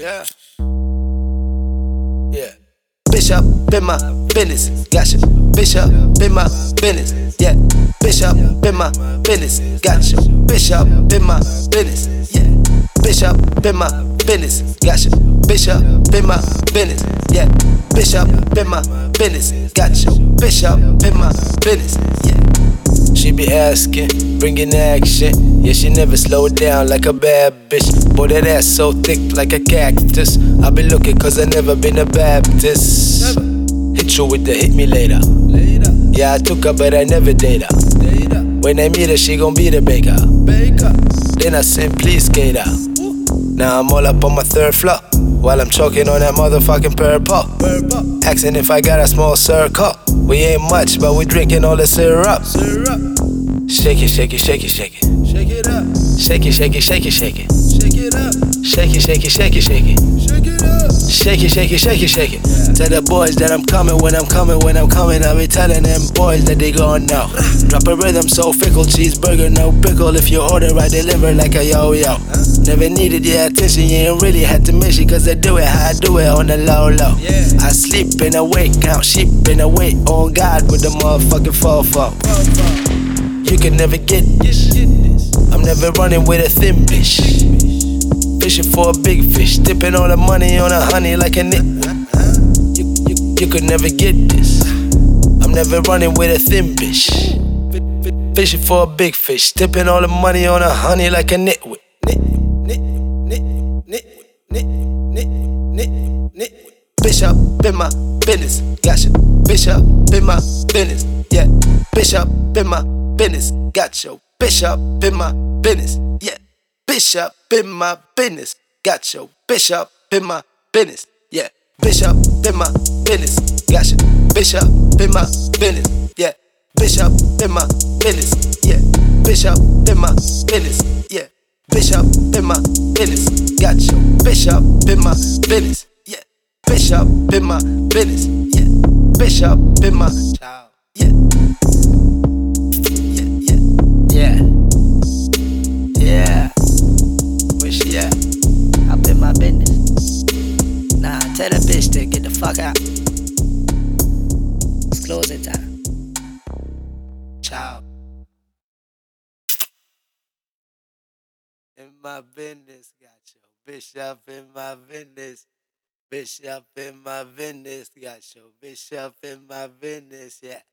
Yeah. Yeah. Bish up in my business. Gotcha. Bish up in my business. Yeah. Bish up in my business. Gotcha. Bish up in my business. Yeah. Bish up in my business. Gotcha. Bish up in my business. Yeah. Bish up in my business. Gotcha. Bish up in my business. Yeah. She be asking, bringing action. Yeah, she never slow down like a bad bitch. Boy, that ass so thick like a cactus. I be looking cause I never been a Baptist. Hit you with the hit me later. Yeah, I took her, but I never date her. When I meet her, she gon' be the baker. Then I sing, please skate her. Now I'm all up on my third floor. While I'm choking on that motherfucking purple. Asking if I got a small circle. We ain't much, but we drinking all the syrup. Shake it, shake it, shake it, shake it. Shake it up, Shake it, shake it, shake it, shake it. shake it up, Shake it, shake it, shake it, shake it. shake it up. Shake it, shake it, shake it, shake it. Tell the boys that I'm coming when I'm coming when I'm coming. I be telling them boys that they gon' know. Drop a rhythm so fickle, cheeseburger, no pickle. If you order, I deliver like a yo yo. Never needed your attention, you ain't really had to miss it. Cause I do it how I do it on the low low. Yeah. I sleep and awake, count sheep and awake on God with the motherfucking fofo. You can never get this. I'm never running with a thin bitch. Fishing for a big fish, dipping all the money on a honey like a nit. You, you, you could never get this. I'm never running with a thin bitch. Fishing for a big fish, dipping all the money on a honey like a nitwit. Nit, nit, nit, nit, nit, nit, nit, nit. Bish up in my business, gotcha. Bish up in my business, yeah. Bish up in my business, gotcha. Bish up in my business. Bish up in my business, gotcha. Bish up in my business, yeah. Bish up in my business, gotcha. Bish up in my business, yeah. Bish up in my business, yeah. Bish up in my business, yeah. Bish up in my business, gotcha. Bish up in my business, yeah. Bish up in my business, yeah. Bish up in my tell the bitch to get the fuck out. It's closing time. Ciao. In my business, got your bish up in my business. Bish up in my business, got your bish up in my business, yeah.